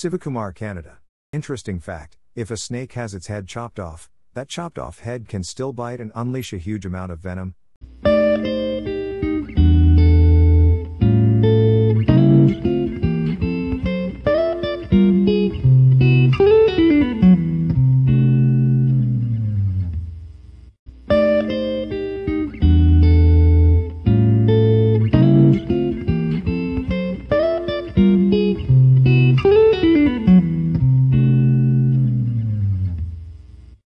Sivakumar, Canada. Interesting fact if a snake has its head chopped off, that chopped off head can still bite and unleash a huge amount of venom.